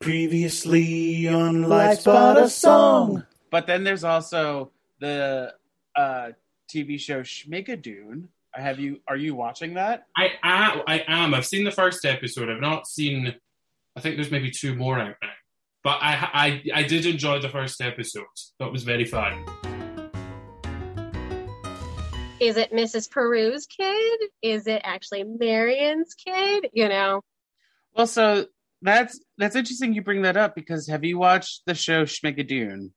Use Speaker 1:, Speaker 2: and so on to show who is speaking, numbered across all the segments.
Speaker 1: Previously on Life's But a Song.
Speaker 2: But then there's also the uh, TV show Schmigadoon. Have you? Are you watching that?
Speaker 3: I, I I am. I've seen the first episode. I've not seen. I think there's maybe two more out now. But I I I did enjoy the first episode. That was very fun.
Speaker 4: Is it Mrs. Paroo's kid? Is it actually Marion's kid? You know.
Speaker 2: Well, so that's that's interesting. You bring that up because have you watched the show Schmigadoon?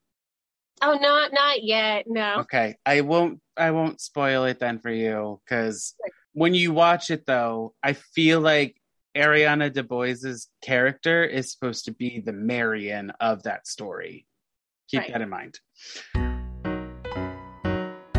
Speaker 4: Oh, not not yet. No.
Speaker 2: Okay, I won't. I won't spoil it then for you because when you watch it, though, I feel like Ariana DeBose's character is supposed to be the Marion of that story. Keep
Speaker 4: Right.
Speaker 2: that in mind.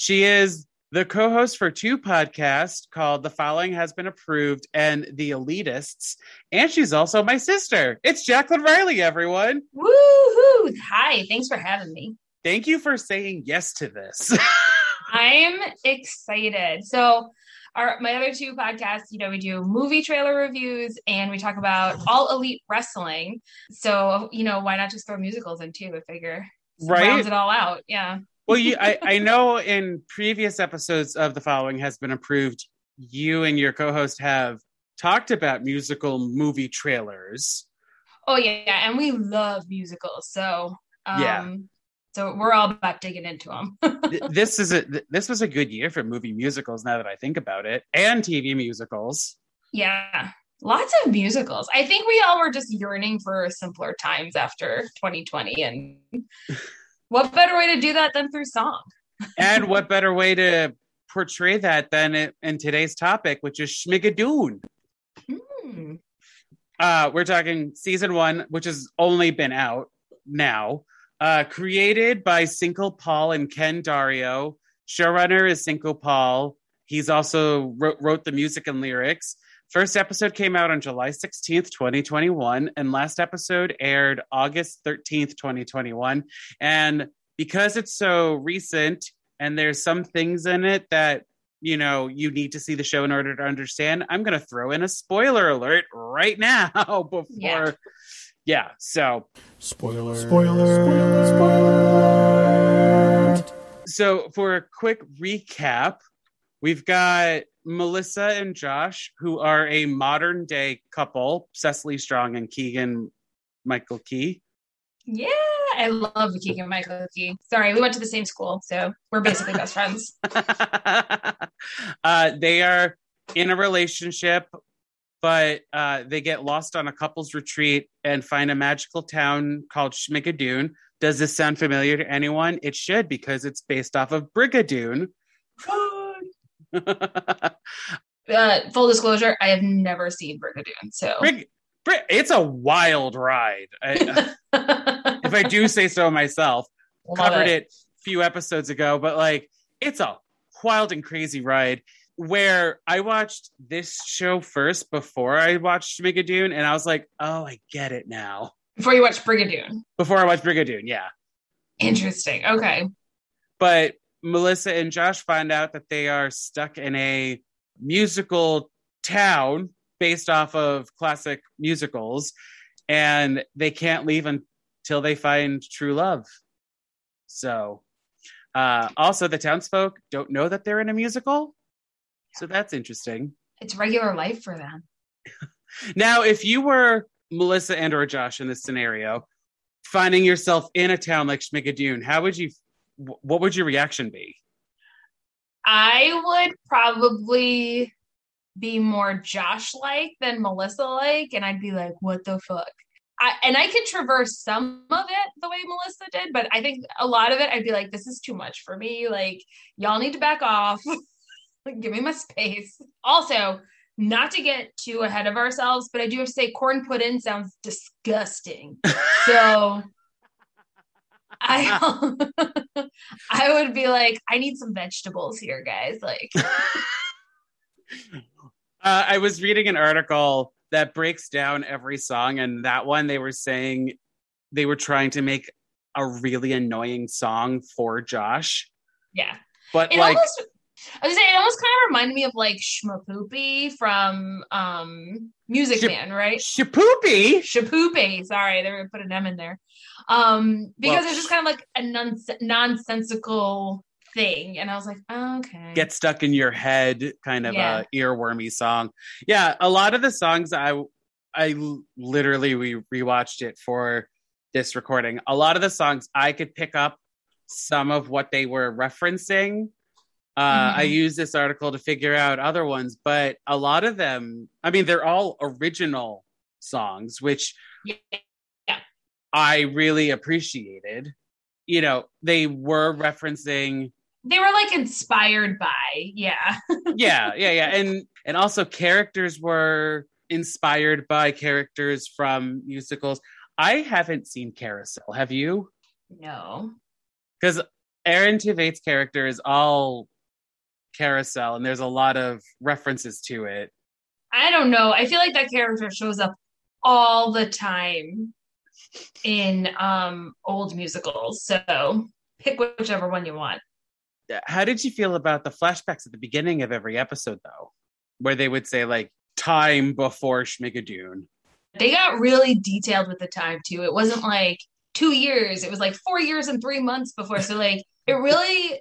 Speaker 2: She is the co host for two podcasts called The Following Has Been Approved and The Elitists, and she's also my sister. It's Jacqueline Riley, everyone.
Speaker 5: Woohoo! Hi, thanks for having me.
Speaker 2: Thank you for saying yes to this.
Speaker 5: I'm excited. So, our my other two podcasts, you know, we do movie trailer reviews and we talk about all elite wrestling. So, you know, why not just throw musicals in too? I figure
Speaker 2: Right.
Speaker 5: rounds it all out. Yeah.
Speaker 2: Well, you, I, I know in previous episodes of The Following Has Been Approved, you and your co host have talked about musical movie trailers.
Speaker 5: Oh yeah, and we love musicals. So, um,
Speaker 2: Yeah.
Speaker 5: So we're all about digging into them.
Speaker 2: This is a this was a good year for movie musicals now that I think about it, and TV musicals.
Speaker 5: yeah. Lots of musicals. I think we all were just yearning for simpler times after 2020 and what better way to do that than through song?
Speaker 2: And what better way to portray that than it, in today's topic, which is Schmigadoon.
Speaker 5: Hmm.
Speaker 2: Uh, we're talking season one, which has only been out now. Uh, created by Cinco Paul and Ken Daurio. Showrunner is Cinco Paul. He's also wrote, wrote the music and lyrics. First episode came out on July 16th, 2021, and last episode aired August 13th, 2021. And because it's so recent and there's some things in it that you know you need to see the show in order to understand i'm going to throw in a spoiler alert right now before yeah,
Speaker 5: Yeah.
Speaker 2: so
Speaker 1: Spoiler. Spoiler. Spoiler. Spoiler.
Speaker 2: So for a quick recap we've got melissa and josh who are a modern day couple cecily strong and keegan michael key
Speaker 5: Yeah, I love Keegan Michael Key. Sorry, we went to the same school, so we're basically best friends.
Speaker 2: uh, they are in a relationship, but uh, they get lost on a couple's retreat and find a magical town called Schmigadoon. Does this sound familiar to anyone? It should because it's based off of Brigadoon.
Speaker 5: Uh, full disclosure, I have never seen Brigadoon, so
Speaker 2: Brig- Brig- it's a wild ride. I, if I do say so myself.
Speaker 5: Love
Speaker 2: covered it. a few episodes ago, but like it's a wild and crazy ride where I watched this show first before I watched Schmigadoon, and I was like, oh, I get it now.
Speaker 5: Before you watch Brigadoon,
Speaker 2: Before I watched Brigadoon, yeah.
Speaker 5: interesting. Okay,
Speaker 2: But Melissa and Josh find out that they are stuck in a musical town based off of classic musicals, and they can't leave until they find true love. So, uh, also, the townsfolk don't know that they're in a musical. So that's interesting.
Speaker 5: it's regular life for them.
Speaker 2: Now, if you were Melissa and or Josh in this scenario, finding yourself in a town like Schmigadoon, how would you? Wh- What would your reaction be?
Speaker 5: I would probably be more Josh like than Melissa like, and I'd be like, what the fuck? I, and I could traverse some of it the way Melissa did, but I think a lot of it, I'd be like, this is too much for me. Like, y'all need to back off. Like, give me my space. Also, not to get too ahead of ourselves, but I do have to say corn pudding sounds disgusting. So I I would be like, I need some vegetables here, guys. Like
Speaker 2: Uh, I was reading an article that breaks down every song, and that one they were saying they were trying to make a really annoying song for Josh,
Speaker 5: yeah.
Speaker 2: but
Speaker 5: It
Speaker 2: like
Speaker 5: almost I was saying it almost kind of reminded me of like Shmapoopy from um Music
Speaker 2: Ship-
Speaker 5: Man, right?
Speaker 2: Shapoopy.
Speaker 5: Shapoopy. Sorry, they were put an M in there. Um, because
Speaker 2: Well,
Speaker 5: it's just kind of like a non- nonsensical thing, and I was like, oh, okay,
Speaker 2: Get stuck in your head, kind of
Speaker 5: Yeah.
Speaker 2: a earwormy song. Yeah, a lot of the songs I I literally we rewatched it for this recording. A lot of the songs I could pick up some of what they were referencing. Uh,
Speaker 5: Mhm.
Speaker 2: I use this article to figure out other ones, but a lot of them, I mean, they're all original songs, which
Speaker 5: Yeah.
Speaker 2: I really appreciated. You know, they were referencing
Speaker 5: they were like inspired by, yeah,
Speaker 2: yeah yeah yeah and and also characters were inspired by characters from musicals i haven't seen carousel have you
Speaker 5: no,
Speaker 2: because aaron tveit's character is all carousel and there's a lot of references to it
Speaker 5: I don't know. I feel like that character shows up all the time in um old musicals, so pick whichever one you want.
Speaker 2: how did you feel about the flashbacks at the beginning of every episode though where they would say like time before schmigadoon
Speaker 5: They got really detailed with the time too. It wasn't like two years, it was like four years and three months before. So like it really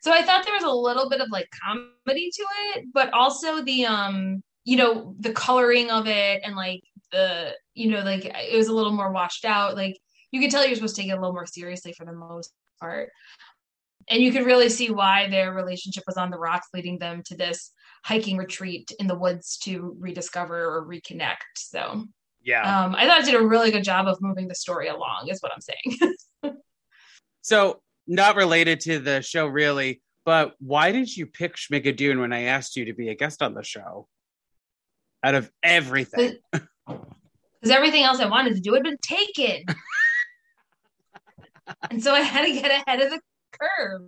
Speaker 5: so I thought there was a little bit of like comedy to it, but also the um, you know, the coloring of it and like the, you know, like it was a little more washed out. Like you could tell you're supposed to take it a little more seriously for the most part. And you could really see why their relationship was on the rocks, leading them to this hiking retreat in the woods to rediscover or reconnect. So
Speaker 2: yeah
Speaker 5: um, I thought it did a really good job of moving the story along, is what I'm saying.
Speaker 2: So, not related to the show really, but why did you pick Schmigadoon when I asked you to be a guest on the show? Out of everything.
Speaker 5: Because everything else I wanted to do had been taken. and so I had to get ahead of the curve.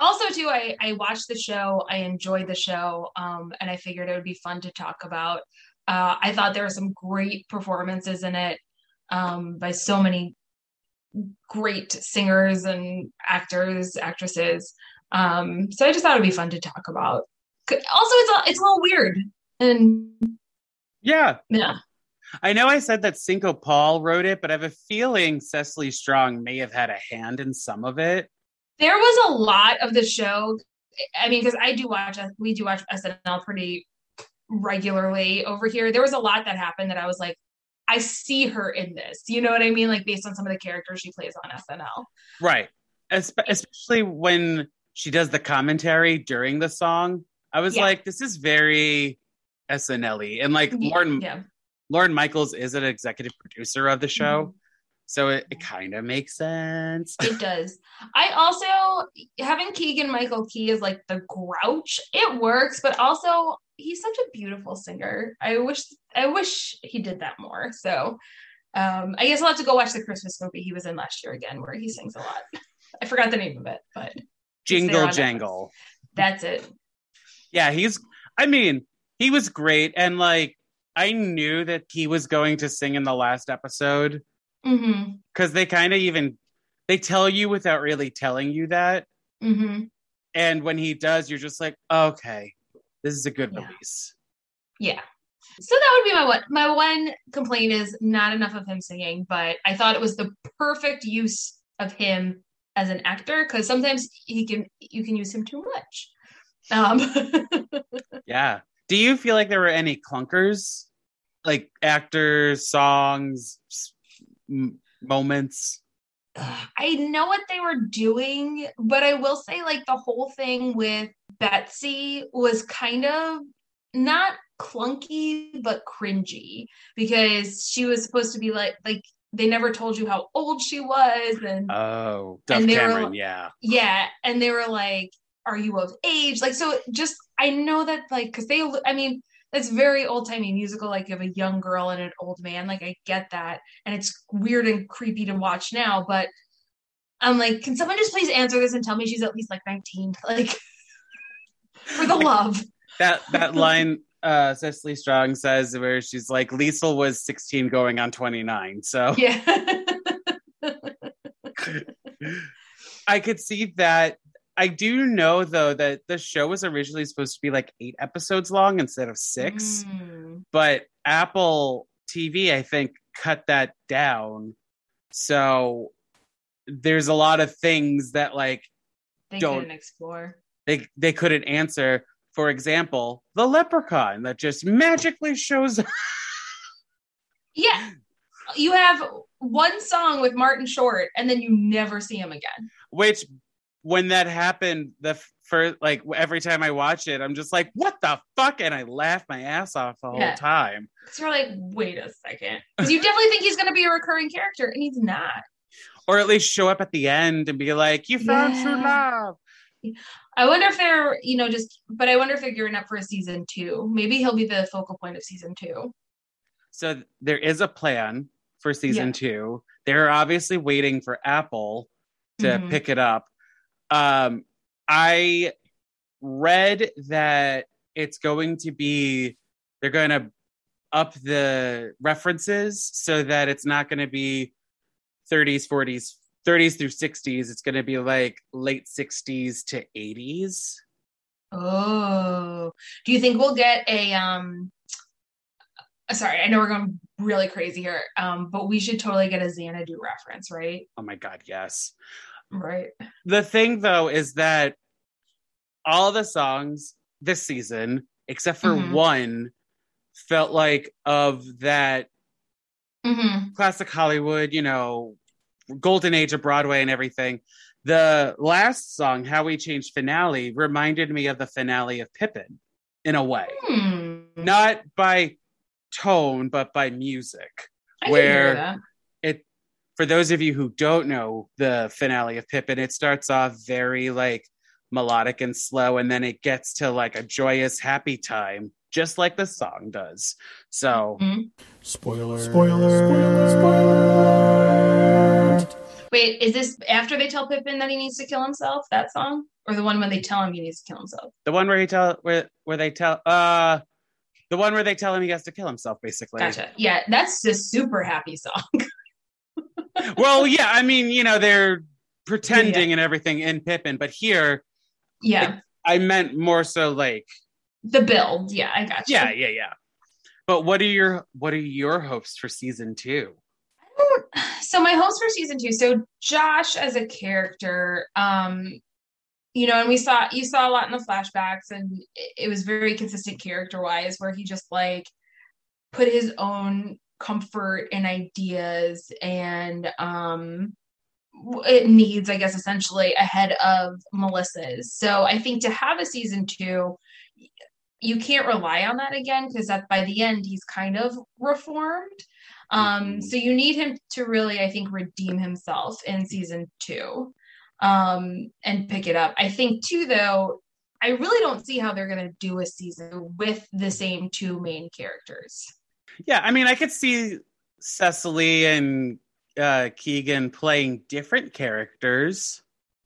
Speaker 5: Also, too, I, I watched the show, I enjoyed the show, um, and I figured it would be fun to talk about. Uh, I thought there were some great performances in it um, by so many great singers and actors, actresses. Um, so I just thought it'd be fun to talk about. Also, it's a, it's a little weird, and
Speaker 2: yeah.
Speaker 5: yeah,
Speaker 2: I know I said that Cinco Paul wrote it, but I have a feeling Cecily Strong may have had a hand in some of it.
Speaker 5: there was a lot of the show. I mean, because I do watch, we do watch SNL pretty regularly over here. There was a lot that happened that I was like, I see her in this. You know what I mean? Like based on some of the characters she plays on SNL.
Speaker 2: Right. Espe- especially when she does the commentary during the song. I was
Speaker 5: Yeah.
Speaker 2: like, this is very SNL-y. And like Lauren
Speaker 5: Yeah.
Speaker 2: Lorne Michaels is an executive producer of the show.
Speaker 5: Mm-hmm.
Speaker 2: So it, it kind of makes sense.
Speaker 5: It does. I also having Keegan Michael Key as like the grouch, it works, but also he's such a beautiful singer. I wish I wish he did that more. So um I guess I'll have to go watch the Christmas movie he was in last year again where he sings a lot. I forgot the name of it, but
Speaker 2: Jingle jangle.
Speaker 5: that's it.
Speaker 2: Yeah, he's I mean, he was great and like I knew that he was going to sing in the last episode
Speaker 5: Mm-hmm.
Speaker 2: cuz they kind of even they tell you without really telling you that
Speaker 5: Mm-hmm.
Speaker 2: and when he does you're just like, "Okay, this is a good
Speaker 5: Yeah.
Speaker 2: release."
Speaker 5: Yeah. So that would be my one. My one complaint is not enough of him singing, but I thought it was the perfect use of him as an actor because sometimes he can you can use him too much. Um,
Speaker 2: Yeah. Do you feel like there were any clunkers? Like actors, songs, m- moments?
Speaker 5: I know what they were doing, but I will say like the whole thing with Betsy was kind of not clunky but cringy because she was supposed to be like like they never told you how old she was and
Speaker 2: Oh, Duff
Speaker 5: And they were-
Speaker 2: yeah.
Speaker 5: Yeah, and they were like, "Are you of age?" Like, so just I know that like because they I mean that's very old timey musical like you have a young girl and an old man like I get that and it's weird and creepy to watch now but I'm like can someone just please answer this and tell me she's at least like 19 like for the love.
Speaker 2: That that line uh Cecily Strong says where she's like Liesl was 16 going on 29 so
Speaker 5: yeah.
Speaker 2: I could see that. I do know though that the show was originally supposed to be like 8 episodes long instead of 6
Speaker 5: Mm.
Speaker 2: but Apple TV I think cut that down. So there's a lot of things that like
Speaker 5: they
Speaker 2: Don't-
Speaker 5: explore
Speaker 2: they they couldn't answer. For example the leprechaun that just magically shows up.
Speaker 5: Yeah. You have one song with Martin Short and then you never see him again.
Speaker 2: Which when that happened the first like every time i watch it i'm just like what the fuck? And i laugh my ass off the whole time.
Speaker 5: So you're like, wait a second. Because you definitely think he's going to be a recurring character, and he's not.
Speaker 2: or at least show up at the end and be like you found true love
Speaker 5: I wonder if they're, you know, just, but I wonder if they're gearing up for a season two. Maybe he'll be the focal point of season two.
Speaker 2: so there is a plan for season
Speaker 5: Yeah.
Speaker 2: two they're obviously waiting for apple to
Speaker 5: Mhm.
Speaker 2: pick it up um i read that it's going to be they're going to up the references so that it's not going to be 30s 40s 30s through 60s it's going to be like late 60s to 80s
Speaker 5: Oh, do you think we'll get a, um, uh, sorry, I know we're going really crazy here, um, but we should totally get a Xanadu reference, right?
Speaker 2: oh my god yes
Speaker 5: Right.
Speaker 2: the thing though is that all the songs this season except for
Speaker 5: Mhm.
Speaker 2: one felt like of that
Speaker 5: Mm-hmm.
Speaker 2: classic hollywood you know golden age of broadway and everything the last song how we changed finale reminded me of the finale of pippin in a way
Speaker 5: Hmm.
Speaker 2: not by tone but by music
Speaker 5: I can
Speaker 2: where-
Speaker 5: hear that.
Speaker 2: it for those of you who don't know the finale of Pippin, it starts off very like melodic and slow, and then it gets to like a joyous, happy time, just like the song does. So
Speaker 5: Mhm.
Speaker 1: Spoiler.
Speaker 6: Spoiler. Spoiler.
Speaker 5: Wait, is this after they tell Pippin that he needs to kill himself? That song, or the one when they tell him he needs to kill himself?
Speaker 2: the one where he tell where where they tell uh the one where they tell him he has to kill himself, basically.
Speaker 5: Gotcha. Yeah, that's a super happy song.
Speaker 2: Well, yeah, I mean, you know, they're pretending and everything in Pippin, but here
Speaker 5: yeah,
Speaker 2: I meant more so like
Speaker 5: the build. Yeah, I got you.
Speaker 2: yeah, yeah, yeah. But what are your what are your hopes for season two?
Speaker 5: so my hopes for season two. So josh as a character um you know and we saw you saw a lot in the flashbacks and it, it was very consistent character wise where he just like put his own comfort and ideas and um it needs i guess essentially ahead of melissa's. So i think to have a season two you can't rely on that again because that by the end he's kind of reformed um,
Speaker 2: Mhm.
Speaker 5: so you need him to really, I think, redeem himself in season two um, and pick it up. I think too, though, I really don't see how they're going to do a season with the same two main characters.
Speaker 2: Yeah, I mean, I could see Cecily and uh, Keegan playing different characters.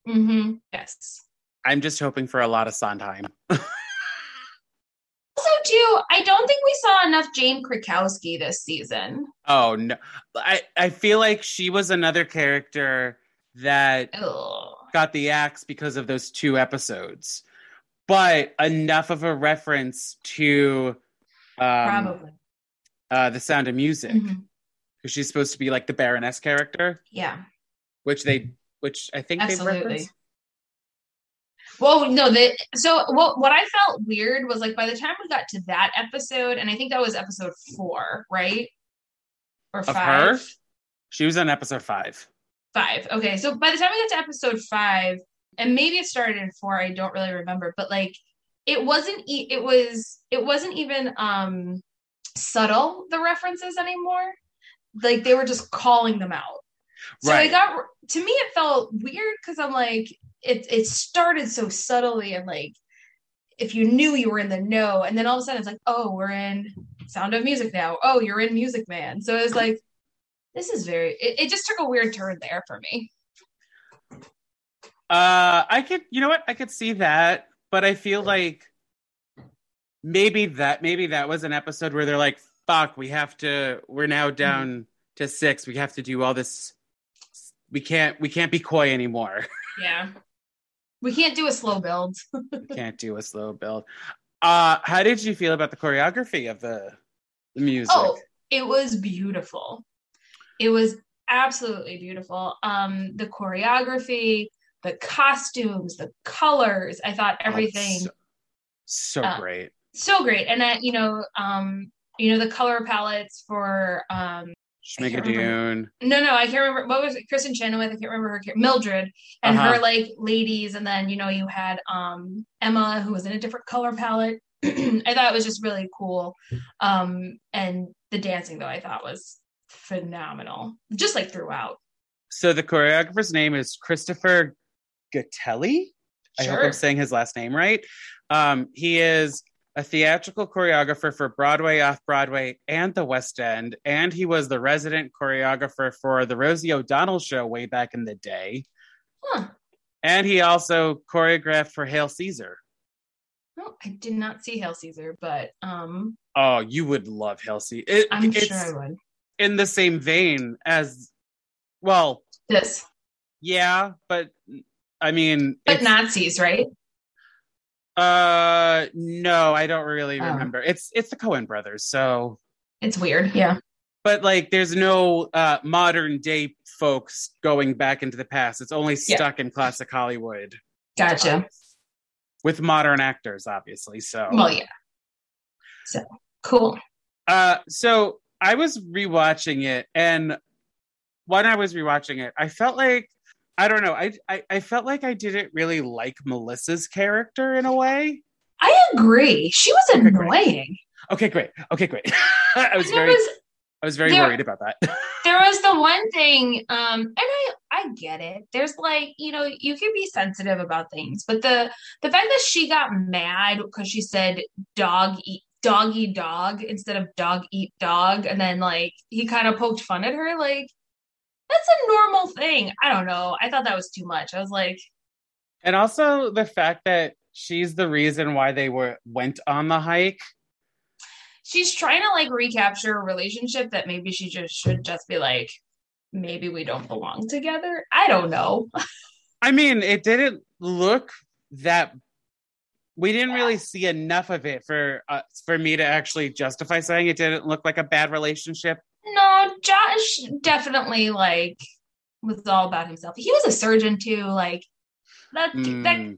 Speaker 5: Mm-hmm. Yes.
Speaker 2: I'm just hoping for a lot of Sondheim.
Speaker 5: Too, I don't think we saw enough Jane Krakowski this season.
Speaker 2: Oh no, I I feel like she was another character that
Speaker 5: Ugh.
Speaker 2: got the axe because of those two episodes, but enough of a reference to um,
Speaker 5: Probably.
Speaker 2: uh, the Sound of Music because
Speaker 5: Mhm.
Speaker 2: she's supposed to be like the Baroness character,
Speaker 5: Yeah.
Speaker 2: which they which I think they
Speaker 5: Absolutely. Well, no, the so what what I felt weird was like by the time we got to that episode, and I think that was episode four, right? Or
Speaker 2: Of
Speaker 5: five.
Speaker 2: her? She was on episode five.
Speaker 5: Five. Okay, so by the time we got to episode five, and maybe it started in four, I don't really remember, but like it wasn't. E- it was. It wasn't even um subtle the references anymore. Like they were just calling them out. So I got to me it felt weird because I'm like it it started so subtly and like if you knew you were in the know, and then all of a sudden it's like, oh, we're in Sound of Music now. Oh, you're in Music Man. So it was like, this is very. It, it just took a weird turn there for me.
Speaker 2: Uh, I could, you know what? I could see that, but I feel like maybe that maybe that was an episode where they're like, "Fuck, we have to. We're now down mm-hmm. to six. We have to do all this. We can't. We can't be coy anymore."
Speaker 5: Yeah, we can't do a slow build.
Speaker 2: can't do a slow build. Uh, how did you feel about the choreography of the, the music?
Speaker 5: Oh, it was beautiful. It was absolutely beautiful. Um, the choreography, the costumes, the colors. I thought everything
Speaker 2: oh, so, so uh, great.
Speaker 5: So great. And that, you know, um, you know, the color palettes for um
Speaker 2: Schmigadoon.
Speaker 5: No, no, I can't remember what was it, Kristin Chenoweth. I can't remember her Mildred and uh-huh. her like ladies, and then you know you had um Emma who was in a different color palette. I thought it was just really cool. Um and the dancing though I thought was phenomenal. Just like throughout.
Speaker 2: So the choreographer's name is Christopher Gattelli. Sure. I hope I'm saying his last name right. Um, he is a theatrical choreographer for Broadway, off Broadway, and the West End. And he was the resident choreographer for the Rosie O'Donnell show way back in the day.
Speaker 5: Huh.
Speaker 2: And he also choreographed for Hail Caesar.
Speaker 5: No, I did not see Hail Caesar, but um
Speaker 2: Oh, you would love Hail Caesar. It,
Speaker 5: I'm sure I would.
Speaker 2: In the same vein as well.
Speaker 5: This.
Speaker 2: Yeah, but I mean,
Speaker 5: but Nazis, right?
Speaker 2: Uh, no, I don't really oh. remember. It's it's the Coen brothers, so
Speaker 5: it's weird, yeah.
Speaker 2: But like, there's no uh, modern day folks going back into the past. It's only stuck yeah. in classic Hollywood.
Speaker 5: Gotcha. Um,
Speaker 2: with modern actors, obviously. So
Speaker 5: well, yeah. So cool.
Speaker 2: Uh, so I was rewatching it, and when I was rewatching it, I felt like I don't know. I, I, I felt like I didn't really like Melissa's character in a way.
Speaker 5: I agree. She was okay, annoying.
Speaker 2: Great. Okay, great. Okay, great. I was very was, I was very there, worried about that.
Speaker 5: there was the one thing, um, and I I get it. There's like, you know, you can be sensitive about things, but the the fact that she got mad because she said dog eat dog eat dog instead of dog eat dog, and then like he kind of poked fun at her, like that's a normal thing. I don't know. I thought that was too much. I was like,
Speaker 2: and also the fact that she's the reason why they were went on the hike.
Speaker 5: She's trying to like recapture a relationship that maybe she just should just be like, maybe we don't belong together. I don't know.
Speaker 2: I mean, it didn't look that we didn't yeah. really see enough of it for uh, for me to actually justify saying it didn't look like a bad relationship.
Speaker 5: No, Josh definitely like was all about himself. He was a surgeon too. Like that. Mm. That hmm.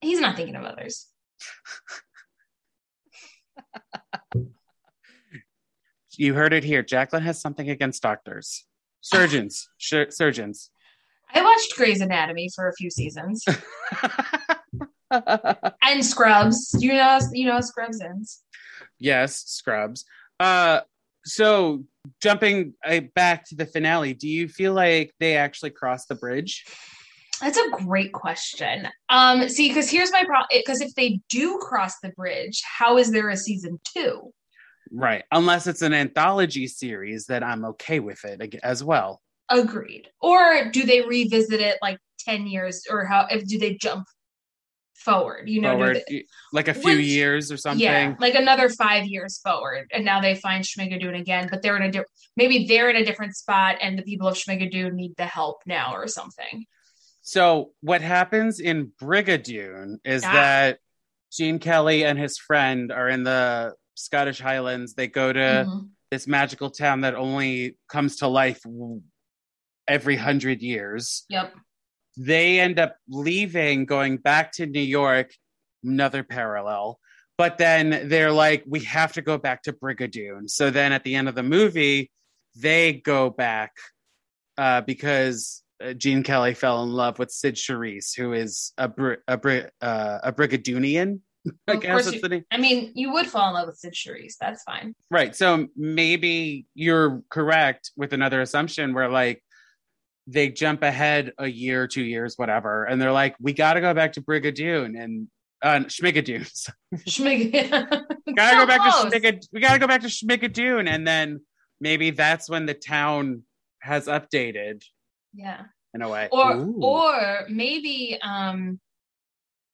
Speaker 5: he's not thinking of others.
Speaker 2: you heard it here. Jacqueline has something against doctors, surgeons, sh- surgeons.
Speaker 5: I watched Grey's Anatomy for a few seasons. and Scrubs. You know, you know Scrubs ends.
Speaker 2: Yes, Scrubs. Uh, so jumping uh, back to the finale, do you feel like they actually crossed the bridge?
Speaker 5: That's a great question. Um, see, because here's my problem. Because if they do cross the bridge, how is there a season two?
Speaker 2: Right, unless it's an anthology series, then I'm okay with it as well.
Speaker 5: Agreed. Or do they revisit it like ten years, or how? If do they jump forward, you know,
Speaker 2: forward, like a few which, years or something. Yeah,
Speaker 5: like another five years forward, and now they find Schmigadoon again, but they're in a di- maybe they're in a different spot, and the people of Schmigadoon need the help now or something.
Speaker 2: So what happens in Brigadoon is ah. that Gene Kelly and his friend are in the Scottish Highlands. They go to mm-hmm. this magical town that only comes to life every hundred years.
Speaker 5: Yep
Speaker 2: they end up leaving, going back to New York, another parallel. But then they're like, we have to go back to Brigadoon. So then at the end of the movie, they go back uh, because uh, Gene Kelly fell in love with Cyd Charisse, who is a a, uh, a Brigadoonian.
Speaker 5: I well, guess you, the name. I mean, you would fall in love with Cyd Charisse. That's fine.
Speaker 2: Right. So maybe you're correct with another assumption where, like, they jump ahead a year, two years, whatever, and they're like, "We got to go back to Brigadoon," and Uh, Schmigadoons.
Speaker 5: Schmig-
Speaker 2: gotta
Speaker 5: So
Speaker 2: go back
Speaker 5: close.
Speaker 2: to Schmigad- we gotta go back to Schmigadoon, and then maybe that's when the town has updated
Speaker 5: Yeah.
Speaker 2: in a way.
Speaker 5: Or
Speaker 2: Ooh.
Speaker 5: or maybe um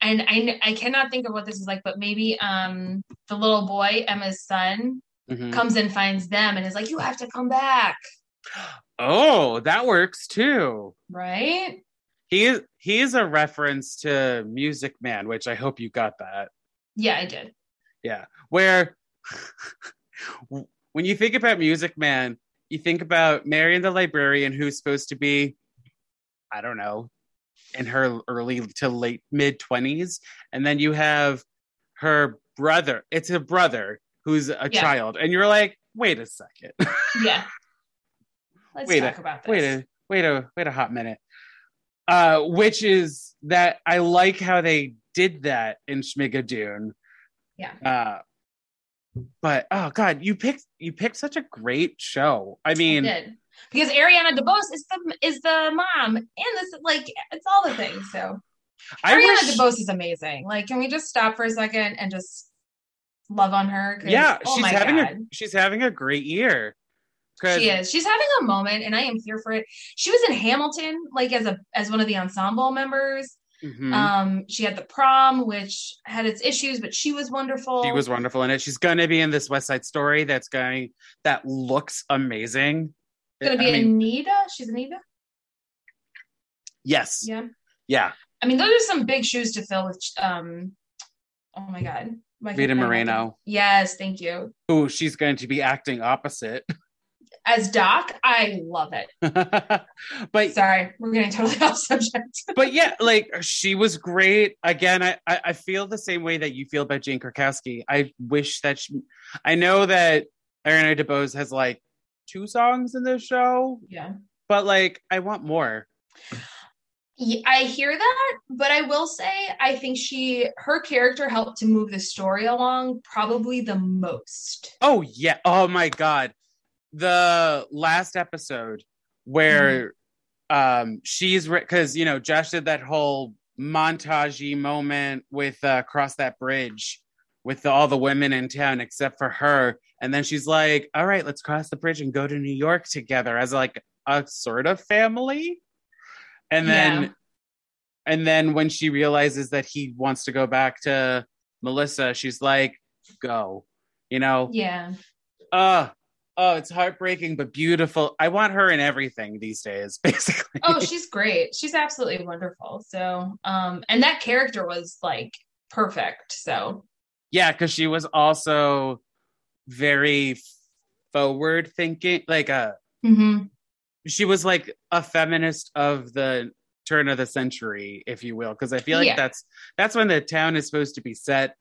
Speaker 5: and I I cannot think of what this is like, but maybe um the little boy, Emma's son,
Speaker 2: Mhm.
Speaker 5: comes and finds them and is like, You have to come back.
Speaker 2: oh, that works too.
Speaker 5: Right?
Speaker 2: He is he is a reference to Music Man, which I hope you got that.
Speaker 5: Yeah, I did. Yeah.
Speaker 2: Where when you think about Music Man, you think about Marion the librarian, who's supposed to be, I don't know, in her early to late mid twenties, and then you have her brother. It's a brother who's a
Speaker 5: Yeah.
Speaker 2: child, and you're like, wait a second,
Speaker 5: Yeah. Let's
Speaker 2: Wait
Speaker 5: talk
Speaker 2: a-
Speaker 5: about this.
Speaker 2: wait a wait a wait a hot minute. Uh, which is that I like how they did that in Schmigadoon.
Speaker 5: Yeah.
Speaker 2: Uh, but oh god, you picked you picked such a great show. I
Speaker 5: I
Speaker 2: mean,
Speaker 5: did. Because Ariana DeBose is the is the mom and this like it's all the things. So
Speaker 2: I
Speaker 5: Ariana
Speaker 2: wish,
Speaker 5: DeBose is amazing. Like, can we just stop for a second and just love on her?
Speaker 2: yeah,
Speaker 5: oh
Speaker 2: she's having
Speaker 5: God.
Speaker 2: a she's having a great year. 'Cause-
Speaker 5: She is. She's having a moment, and I am here for it. She was in Hamilton, like as a as one of the ensemble members.
Speaker 2: Mhm.
Speaker 5: Um, she had the prom, which had its issues, but she was wonderful.
Speaker 2: she was wonderful in it. She's gonna be in this West Side Story that's going that looks amazing.
Speaker 5: gonna be
Speaker 2: I mean,
Speaker 5: Anita. She's Anita.
Speaker 2: yes,
Speaker 5: Yeah.
Speaker 2: yeah.
Speaker 5: I mean, those are some big shoes to fill with. Um, oh my god, Why Rita
Speaker 2: Moreno.
Speaker 5: Yes, thank you.
Speaker 2: Who she's going to be acting opposite.
Speaker 5: As Doc, I love it.
Speaker 2: but
Speaker 5: Sorry, we're getting totally off subject.
Speaker 2: but yeah, like she was great. Again, I, I I feel the same way that you feel about Jane Krakowski. I wish that she, I know that Ariana DeBose has like two songs in this show,
Speaker 5: yeah.
Speaker 2: but like I want more.
Speaker 5: Yeah, I hear that, but I will say I think she her character helped to move the story along probably the most.
Speaker 2: Oh yeah. Oh my god. The last episode where um she's because you know Josh did that whole montagey moment with uh cross that bridge with the, all the women in town except for her and then she's like all right let's cross the bridge and go to new york together as like a sort of family and then
Speaker 5: Yeah.
Speaker 2: and then when she realizes that he wants to go back to melissa she's like go you know
Speaker 5: Yeah.
Speaker 2: uh oh it's heartbreaking but beautiful i want her in everything these days basically
Speaker 5: Oh, she's great. She's absolutely wonderful. So, um and that character was like perfect. So,
Speaker 2: yeah because she was also very forward thinking like uh
Speaker 5: mhm.
Speaker 2: she was like a feminist of the turn of the century if you will because i feel like
Speaker 5: Yeah.
Speaker 2: that's that's when the town is supposed to be set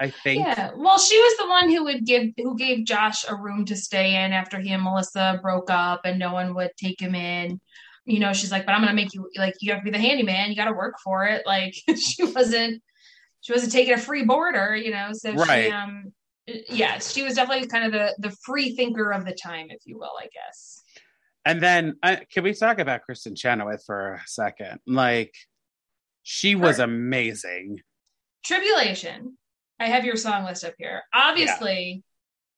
Speaker 2: i think
Speaker 5: Yeah. Well, she was the one who would give who gave Josh a room to stay in after he and Melissa broke up and no one would take him in. You know, she's like, "But I'm going to make you like you have to be the handyman. You got to work for it." Like she wasn't she wasn't taking a free boarder, you know. So
Speaker 2: Right.
Speaker 5: she um yeah, she was definitely kind of the the free thinker of the time, if you will, I guess.
Speaker 2: and then uh, can we talk about kristin chenoweth for a second like she was amazing
Speaker 5: Tribulation. I have your song list up here. Obviously,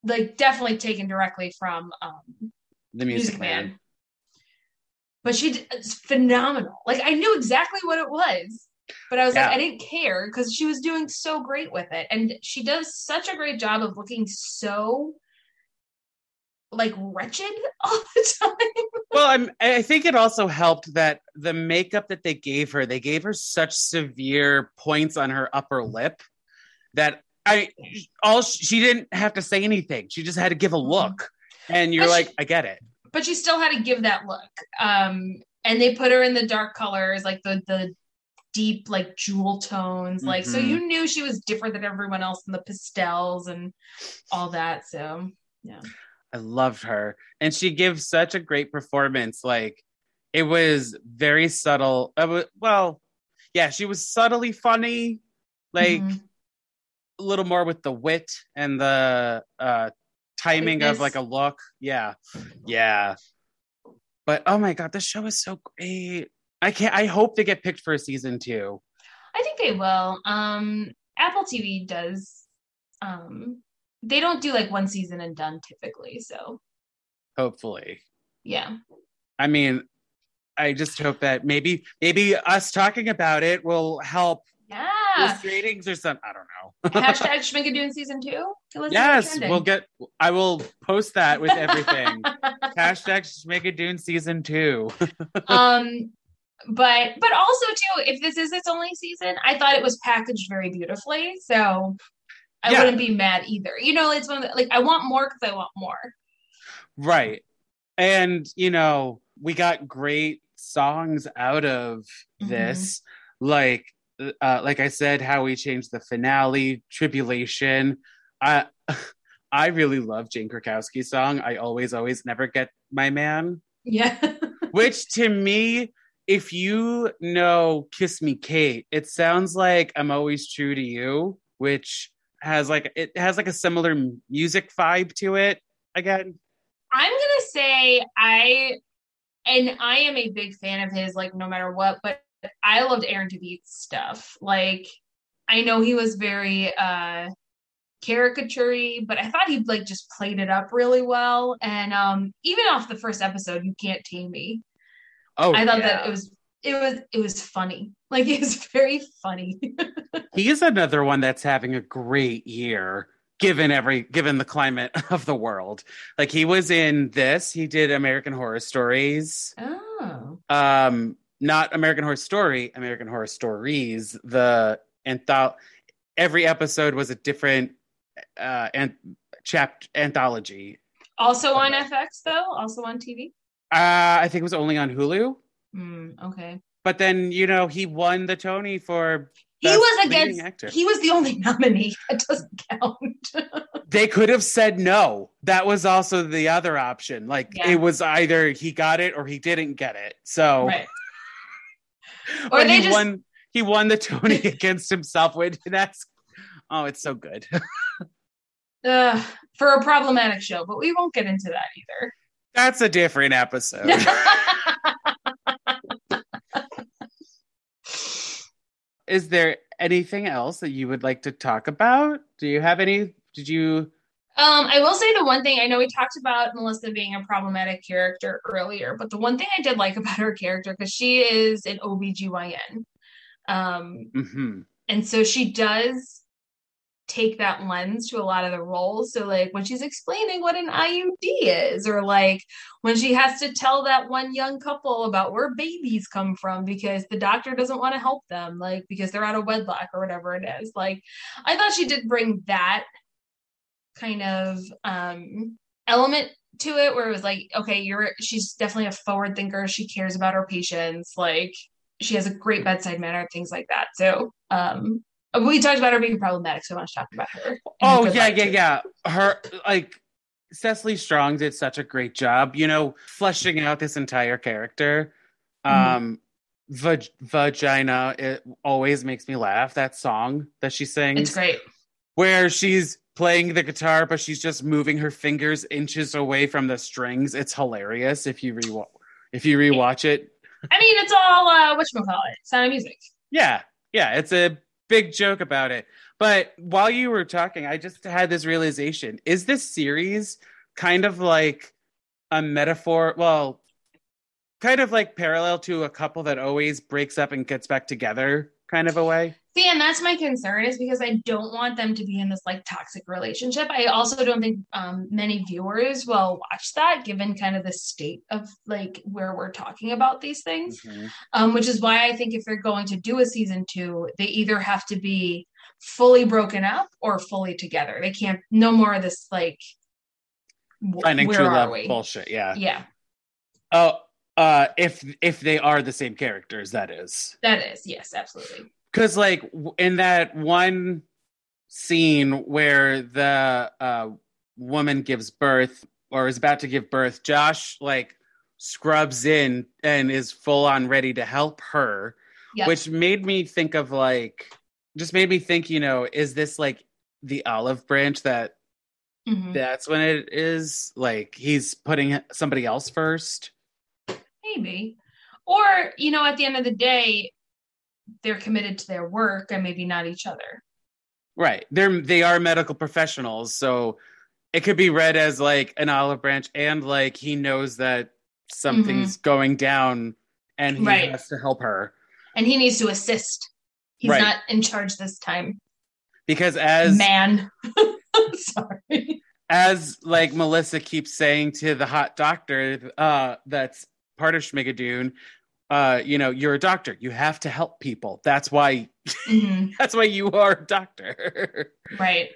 Speaker 5: like definitely taken directly from um
Speaker 2: the music,
Speaker 5: Music
Speaker 2: man.
Speaker 5: Man. But she it's phenomenal. Like I knew exactly what it was, but I was
Speaker 2: Yeah.
Speaker 5: like, I didn't care because she was doing so great with it, and she does such a great job of looking so like wretched all the time.
Speaker 2: Well, I'm, I think it also helped that the makeup that they gave her, they gave her such severe points on her upper lip that I all she didn't have to say anything. She just had to give a look, and you're
Speaker 5: But
Speaker 2: like,
Speaker 5: she-
Speaker 2: I get it.
Speaker 5: but she still had to give that look. Um, and they put her in the dark colors, like the the deep like jewel tones, like so
Speaker 2: Mhm.
Speaker 5: you knew she was different than everyone else in the pastels and all that. So yeah,
Speaker 2: I loved her, and she gives such a great performance. Like it was very subtle. Uh, wa- well, yeah, she was subtly funny, like
Speaker 5: Mhm.
Speaker 2: A little more with the wit and the uh timing of like a look. Yeah. Yeah. But oh my god, this show is so great. I can't I hope they get picked for a season two.
Speaker 5: I think they will. Um, Apple TV does um they don't do like one season and done typically. So
Speaker 2: Hopefully.
Speaker 5: yeah.
Speaker 2: I mean, I just hope that maybe maybe us talking about it will help
Speaker 5: Yeah.
Speaker 2: ratings or something. I don't know.
Speaker 5: Hashtag Schminkadoon season two. Let's see what's
Speaker 2: yes, we'll get. I will post that with everything. Hashtag Dune season two.
Speaker 5: um but but also too if this is its only season i thought it was packaged very beautifully so i
Speaker 2: Yeah.
Speaker 5: wouldn't be mad either you know it's one of the, like i want more because i want more
Speaker 2: right, and you know we got great songs out of this, like uh, like I said, how we changed the finale, tribulation. I I really love Jane Krakowski's song. I always always never get my man.
Speaker 5: yeah
Speaker 2: Which to me, if you know Kiss Me Kate, it sounds like I'm always true to you, which has like it has like a similar music vibe to it. Again,
Speaker 5: i'm gonna say i and i am a big fan of his like no matter what but i loved aaron Tveit's stuff like i know he was very uh caricature but i thought he like just played it up really well and um even off the first episode you can't tame me
Speaker 2: oh,
Speaker 5: I thought
Speaker 2: yeah.
Speaker 5: that it was it was it was funny. Like it was very funny.
Speaker 2: he is another one that's having a great year given every given the climate of the world. Like he was in this, he did American Horror Stories.
Speaker 5: oh.
Speaker 2: um not American Horror Story, American Horror Stories. The antho- every episode was a different uh and chap anthology.
Speaker 5: Also on FX though, also on TV.
Speaker 2: Uh I think it was only on Hulu.
Speaker 5: Mm, okay.
Speaker 2: But then, you know, he won the Tony for
Speaker 5: He was against
Speaker 2: actor.
Speaker 5: he was the only nominee. That doesn't count.
Speaker 2: they could have said no. That was also the other option. Like
Speaker 5: Yeah.
Speaker 2: it was either he got it or he didn't get it. So
Speaker 5: right. Or they
Speaker 2: he
Speaker 5: just
Speaker 2: won he won the Tony against himself when that's oh it's so good.
Speaker 5: uh, for a problematic show, but we won't get into that either.
Speaker 2: That's a different episode. Is there anything else that you would like to talk about? Do you have any? Did you?
Speaker 5: Um, I will say the one thing I know we talked about Melissa being a problematic character earlier, but the one thing I did like about her character because she is an OBGYN. Um,
Speaker 2: mhm.
Speaker 5: and so she does take that lens to a lot of the roles. So like when she's explaining what an IUD is, or like when she has to tell that one young couple about where babies come from because the doctor doesn't want to help them, like because they're out of wedlock or whatever it is. Like I thought she did bring that kind of um element to it where it was like okay you're she's definitely a forward thinker she cares about her patients like she has a great bedside manner things like that so um we talked about her being problematic so i want to talk about her
Speaker 2: Oh yeah, yeah,
Speaker 5: too.
Speaker 2: yeah. Her like Cecily Strong did such a great job, you know, fleshing out this entire character.
Speaker 5: Mhm.
Speaker 2: Um vag- vagina it always makes me laugh that song that she sings
Speaker 5: it's great
Speaker 2: where she's playing the guitar but she's just moving her fingers inches away from the strings. It's hilarious if you re if you rewatch it.
Speaker 5: I mean it's all uh it? sound of music.
Speaker 2: Yeah yeah it's a big joke about it. But while you were talking i just had this realization. Is this series kind of like a metaphor well kind of like parallel to a couple that always breaks up and gets back together kind of a way
Speaker 5: See, and that's my concern is because I don't want them to be in this like toxic relationship. I also don't think um, many viewers will watch that given kind of the state of like where we're talking about these things. Um, which is why I think if they're going to do a season two, they either have to be fully broken up or fully together. They can't, no more of this like, w-
Speaker 2: finding true love
Speaker 5: we?
Speaker 2: bullshit yeah
Speaker 5: Yeah,
Speaker 2: oh uh if if they are the same characters that is
Speaker 5: that is. Yes, absolutely.
Speaker 2: Because like in that one scene where the uh woman gives birth or is about to give birth josh like scrubs in and is full on ready to help her
Speaker 5: Yeah.
Speaker 2: which made me think of like just made me think you know is this like the olive branch that
Speaker 5: Mhm.
Speaker 2: that's when it is like he's putting somebody else first
Speaker 5: Maybe. Or, you know, at the end of the day, they're committed to their work and maybe not each other.
Speaker 2: Right. They're they are medical professionals, so it could be read as like an olive branch and like he knows that something's going down and he
Speaker 5: Mm-hmm. Right.
Speaker 2: has to help her.
Speaker 5: And he needs to assist. He's
Speaker 2: Right.
Speaker 5: not in charge this time.
Speaker 2: Because as
Speaker 5: Man. Sorry.
Speaker 2: as like Melissa keeps saying to the hot doctor, uh, that's part of Schmigadoon, uh, you know, you're a doctor. You have to help people. That's why
Speaker 5: Mhm.
Speaker 2: that's why you are a doctor.
Speaker 5: Right.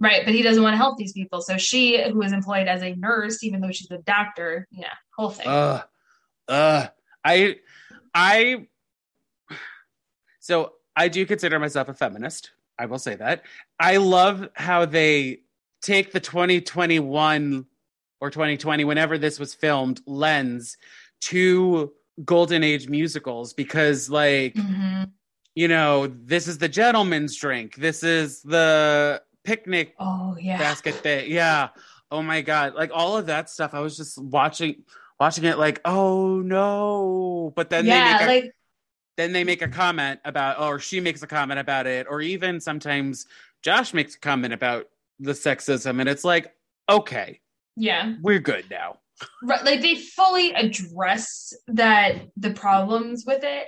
Speaker 5: Right. But he doesn't want to help these people. So she, who is employed as a nurse, even though she's a doctor, yeah, whole thing.
Speaker 2: uh uh I I so I do consider myself a feminist. I will say that. I love how they take the 2021 or 2020 whenever this was filmed lens to golden age musicals because like
Speaker 5: Mhm.
Speaker 2: you know this is the gentleman's drink this is the picnic
Speaker 5: Oh, yeah.
Speaker 2: basket day. Yeah. Oh my god. Like all of that stuff. I was just watching watching it like, oh no. But then
Speaker 5: yeah,
Speaker 2: they make a,
Speaker 5: like,
Speaker 2: then they make a comment about or she makes a comment about it, or even sometimes Josh makes a comment about the sexism, and it's like, okay,
Speaker 5: yeah.
Speaker 2: we're good now.
Speaker 5: Right, like they fully address that the problems with it.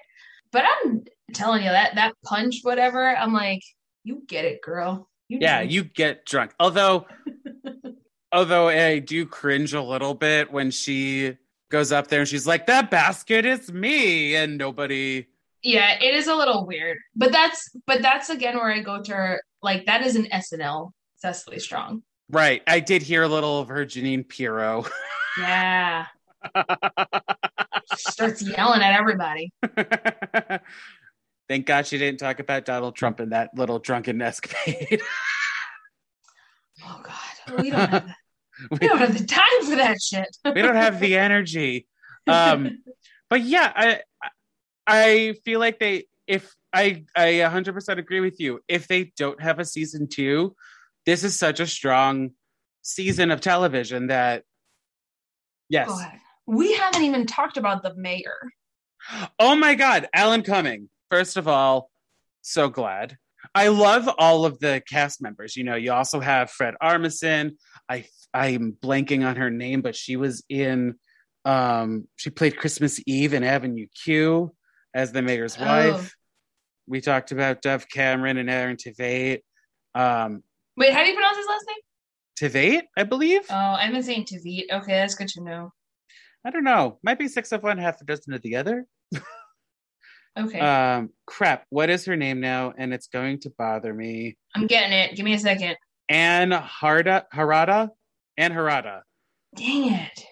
Speaker 5: But I'm telling you that that punch, whatever, I'm like, you get it, girl. You
Speaker 2: Yeah,
Speaker 5: do.
Speaker 2: you get drunk. Although although eh, I do cringe a little bit when she goes up there and she's like, That basket is me, and nobody
Speaker 5: yeah, it is a little weird. But that's but that's again where I go to her, like that is an SNL Cecily Strong.
Speaker 2: Right. I did hear a little of her Jeanine Pirro.
Speaker 5: Yeah. She starts yelling at everybody.
Speaker 2: Thank God she didn't talk about Donald Trump in that little drunken escapade.
Speaker 5: Oh God. We don't have we don't have the time for that shit.
Speaker 2: we don't have the energy. Um, but yeah, I I feel like they if I I 100% agree with you. If they don't have a season 2, this is such a strong season of television that yes.
Speaker 5: We haven't even talked about the mayor.
Speaker 2: Oh my God, Alan Cumming. First of all, so glad. I love all of the cast members. You know, you also have Fred Armisen. I I'm blanking on her name, but she was in. Um, she played Christmas Eve in Avenue Q as the mayor's
Speaker 5: Oh.
Speaker 2: wife. We talked about Dove Cameron and Aaron Tveit. Um,
Speaker 5: Wait, how do you pronounce his last name?
Speaker 2: Tveit, I believe.
Speaker 5: Oh, I've been saying Tavit. Okay, that's good to know.
Speaker 2: I don't know. Might be six of one, half a dozen of the other.
Speaker 5: Okay,
Speaker 2: Um, crap. What is her name now? And it's going to bother me.
Speaker 5: I'm getting it. Give me a second.
Speaker 2: Ann Harda Harada? Ann Harada.
Speaker 5: Dang it.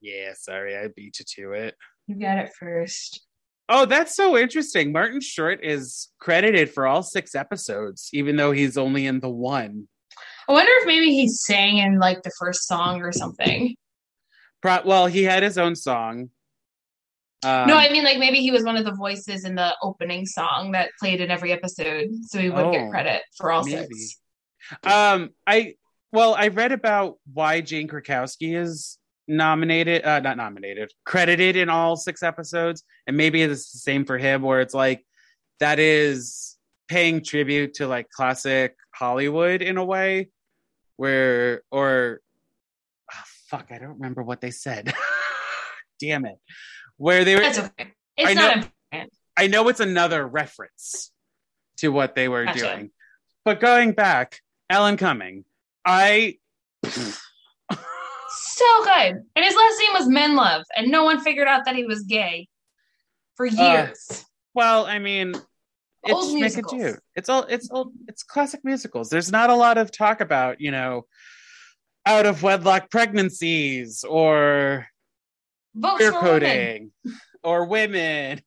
Speaker 2: Yeah, sorry, I beat you to it.
Speaker 5: You got it first.
Speaker 2: Oh, that's so interesting. Martin Short is credited for all six episodes, even though he's only in the one.
Speaker 5: I wonder if maybe he sang in like the first song or something.
Speaker 2: Pro- well, he had his own song. Um,
Speaker 5: no, I mean like maybe he was one of the voices in the opening song that played in every episode, so he would
Speaker 2: Oh,
Speaker 5: get credit for all
Speaker 2: maybe.
Speaker 5: six.
Speaker 2: um, I well, I read about why Jane Krakowski is nominated, uh, not nominated, credited in all six episodes, and maybe it's the same for him, where it's like that is paying tribute to like classic Hollywood in a way, where or oh, fuck, I don't remember what they said. Damn it, where they were.
Speaker 5: That's okay. It's
Speaker 2: I
Speaker 5: not
Speaker 2: know-
Speaker 5: important.
Speaker 2: I know it's another reference to what they were
Speaker 5: Gotcha.
Speaker 2: doing. But going back, Alan Cumming, I
Speaker 5: So good. And his last name was Menlove, and no one figured out that he was gay for years.
Speaker 2: well, I mean, it's
Speaker 5: Old musicals.
Speaker 2: It's all it's old it's classic musicals. There's not a lot of talk about, you know, out of wedlock pregnancies or
Speaker 5: Votes
Speaker 2: queer
Speaker 5: for women.
Speaker 2: coding or women.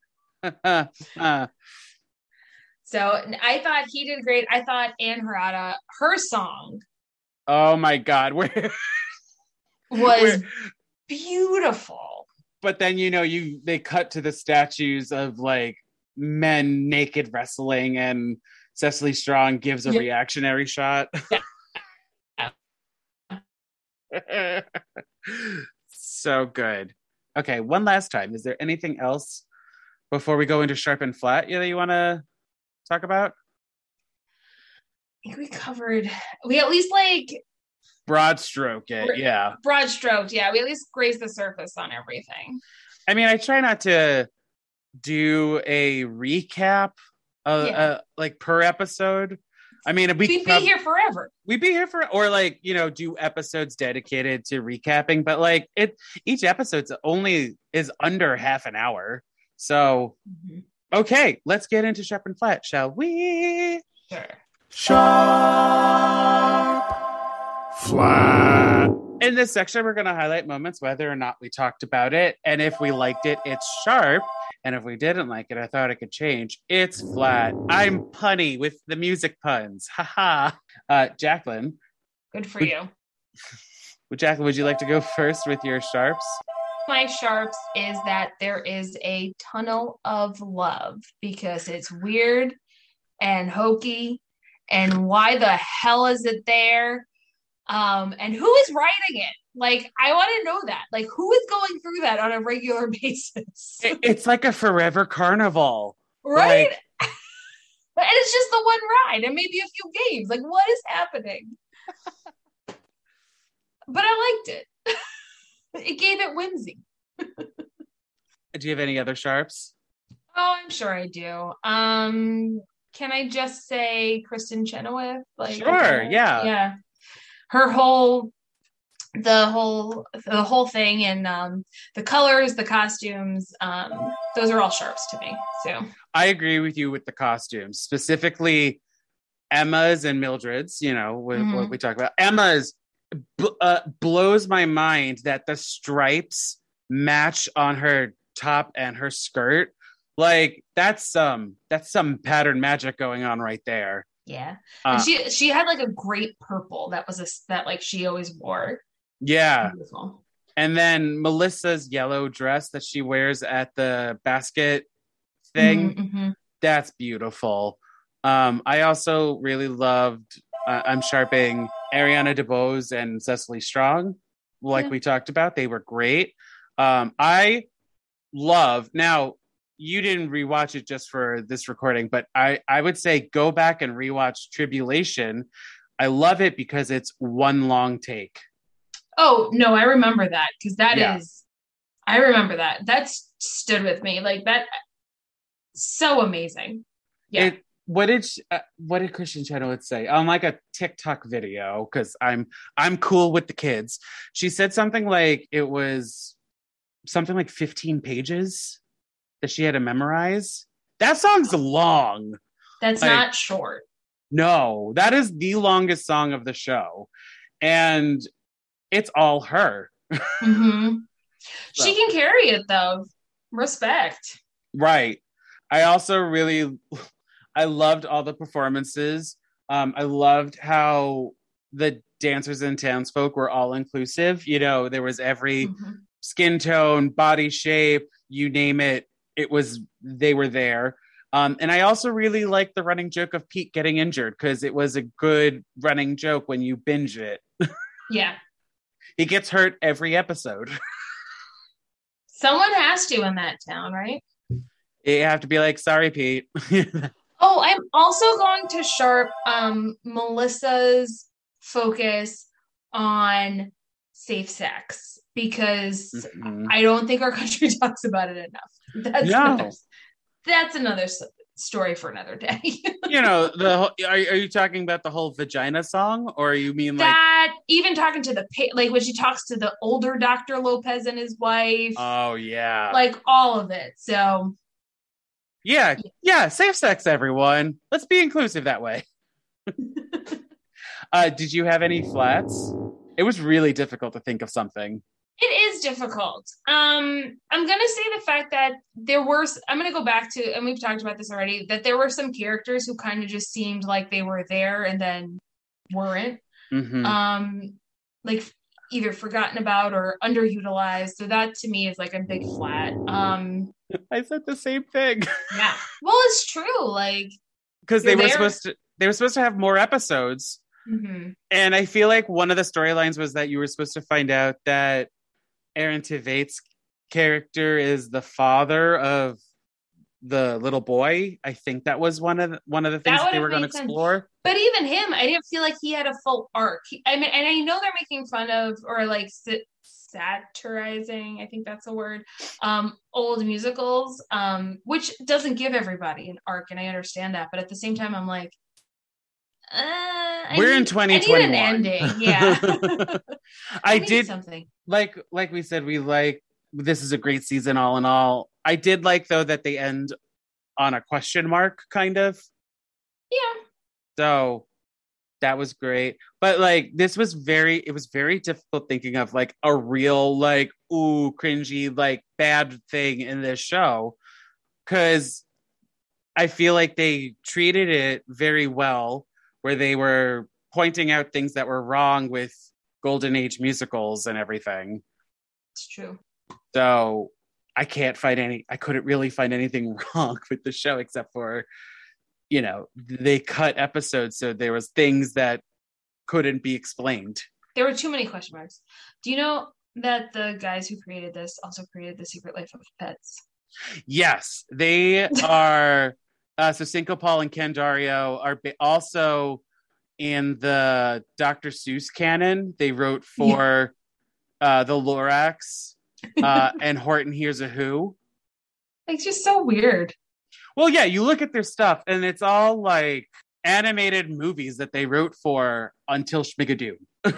Speaker 2: Uh,
Speaker 5: So I thought he did great. I thought Ann Harada, her song
Speaker 2: oh my god, where
Speaker 5: was beautiful.
Speaker 2: but then you know you they cut to the statues of like men naked wrestling and Cecily Strong gives a
Speaker 5: Yeah.
Speaker 2: reactionary shot. so good. Okay, one last time. Is there anything else before we go into sharp and flat that you want to talk about?
Speaker 5: I think we covered we at least like
Speaker 2: Broad stroke it, yeah.
Speaker 5: broad stroked. Yeah, we at least graze the surface on everything.
Speaker 2: I mean, I try not to do a recap, uh,
Speaker 5: Yeah.
Speaker 2: uh like per episode. I mean, we
Speaker 5: We'd
Speaker 2: prob-
Speaker 5: be here forever.
Speaker 2: we'd be here for, or like you know, do episodes dedicated to recapping. But like it, each episode's only is under half an hour. So okay, let's get into sharp and flat, shall we?
Speaker 5: Sure.
Speaker 1: Sharp, flat.
Speaker 2: In this section, we're going to highlight moments whether or not we talked about it. And if we liked it, it's sharp. And if we didn't like it, I thought it could change. It's flat. I'm punny with the music puns. Haha. Uh, Jacqueline,
Speaker 5: Good for
Speaker 2: Would-
Speaker 5: you.
Speaker 2: would Jacqueline, would you like to go first with your sharps?
Speaker 5: My sharps is that there is a tunnel of love because it's weird and hokey. And why the hell is it there? Um, and who is writing it? Like, I want to know that. Like, who is going through that on a regular basis?
Speaker 2: It- it's like a forever carnival.
Speaker 5: right? and it's just the one ride and maybe a few games. Like, what is happening? but I liked it. it gave it whimsy.
Speaker 2: Do you have any other sharps?
Speaker 5: Oh, I'm sure I do. Um, can I just say Kristin Chenoweth? Like,
Speaker 2: Sure, yeah.
Speaker 5: yeah. Her whole, the whole, the whole thing, and um, the colors, the costumes, um, those are all sharps to me. So,
Speaker 2: I agree with you with the costumes, specifically Emma's and Mildred's. You know what, what
Speaker 5: Mhm.
Speaker 2: we talk about. Emma's uh, blows my mind that the stripes match on her top and her skirt. Like that's some that's some pattern magic going on right there.
Speaker 5: Yeah.
Speaker 2: Uh,
Speaker 5: and she she had like a great purple that was a that like she always wore.
Speaker 2: yeah,
Speaker 5: Beautiful.
Speaker 2: and then Melissa's yellow dress that she wears at the basket thing.
Speaker 5: Mhm, mhm.
Speaker 2: that's beautiful. Um, I also really loved. Uh, I'm sharping Ariana DeBose and Cecily Strong, like
Speaker 5: Yeah.
Speaker 2: we talked about. They were great. Um, I love now. You didn't rewatch it just for this recording, but I I would say go back and rewatch Tribulation. I love it because it's one long take.
Speaker 5: Oh no, I remember that because that is.
Speaker 2: Yeah.
Speaker 5: I remember that. That stood with me like that. So amazing. Yeah.
Speaker 2: It, what did uh, what did Kristin Chenoweth say on like a TikTok video? Because I'm I'm cool with the kids. She said something like it was something like 15 pages that she had to memorize. That song's long.
Speaker 5: That's
Speaker 2: like-
Speaker 5: not short.
Speaker 2: No, that is the longest song of the show, and it's all her.
Speaker 5: hmm
Speaker 2: So-
Speaker 5: She can carry it though. Respect.
Speaker 2: Right. I also really I loved all the performances. Um, I loved how the dancers and townsfolk were all inclusive. You know, there was every
Speaker 5: Mhm.
Speaker 2: skin tone, body shape, you name it, it was they were there. Um, and I also really liked the running joke of Pete getting injured because it was a good running joke when you binge it.
Speaker 5: Yeah.
Speaker 2: He gets hurt every episode.
Speaker 5: Someone has to in that town, right?
Speaker 2: you have to be like, sorry, Pete.
Speaker 5: Oh, I'm also going to sharp um Melissa's focus on safe sex because
Speaker 2: Mhm.
Speaker 5: I don't think our country talks about it enough. That's
Speaker 2: No.
Speaker 5: another, that's another story for another day.
Speaker 2: you know the whole, are, are you talking about the whole vagina song or you mean like
Speaker 5: that even talking to the like when she talks to the older Dr. Lopez and his wife,
Speaker 2: oh yeah
Speaker 5: like all of it. So
Speaker 2: yeah yeah safe sex everyone let's be inclusive that way uh did you have any flats it was really difficult to think of something
Speaker 5: It is difficult. Um, I'm gonna say the fact that there were. I'm gonna go back to, and we've talked about this already. That there were some characters who kind of just seemed like they were there and then weren't.
Speaker 2: Mhm.
Speaker 5: Um, like either forgotten about or underutilized. So that to me is like a big flat. Um,
Speaker 2: i said the same thing
Speaker 5: yeah. Well, it's true. Like,
Speaker 2: because they were
Speaker 5: there.
Speaker 2: supposed to they were supposed to have more episodes
Speaker 5: mhm.
Speaker 2: and i feel like one of the storylines was that you were supposed to find out that aaron tveit character is the father of the little boy. I think that was one of the, one of the things
Speaker 5: That
Speaker 2: that they were going to explore.
Speaker 5: But even him, I didn't feel like he had a full arc. He- I mean, and I know they're making fun of or like satirizing, I think that's a word, um, old musicals, um, which doesn't give everybody an arc, and I understand that. But at the same time, I'm like, uh,
Speaker 2: We're in
Speaker 5: need- I need
Speaker 2: 2021.
Speaker 5: an ending. Yeah,
Speaker 2: I
Speaker 5: need
Speaker 2: did
Speaker 5: something.
Speaker 2: like like we said we like this is a great season all in all. I did like though that they end on a question mark kind of.
Speaker 5: Yeah,
Speaker 2: So that was great. But like this was very it was very difficult thinking of like a real like ooh cringy like bad thing in this show cuz I feel like they treated it very well where they were pointing out things that were wrong with golden age musicals and everything.
Speaker 5: it's true.
Speaker 2: So I can't find any, I couldn't really find anything wrong with the show except for, you know, they cut episodes. So there was things that couldn't be explained.
Speaker 5: There were too many question marks. Do you know that the guys who created this also created The Secret Life of Pets?
Speaker 2: Yes, they are. Uh, so Cinco Paul and Ken Daurio are ba- also in the Dr. Seuss canon. They wrote for uh, the Lorax uh, and Horton Hears a Who.
Speaker 5: It's just so weird.
Speaker 2: Well, yeah, you look at their stuff and it's all like animated movies that they wrote for until Schmigadoon.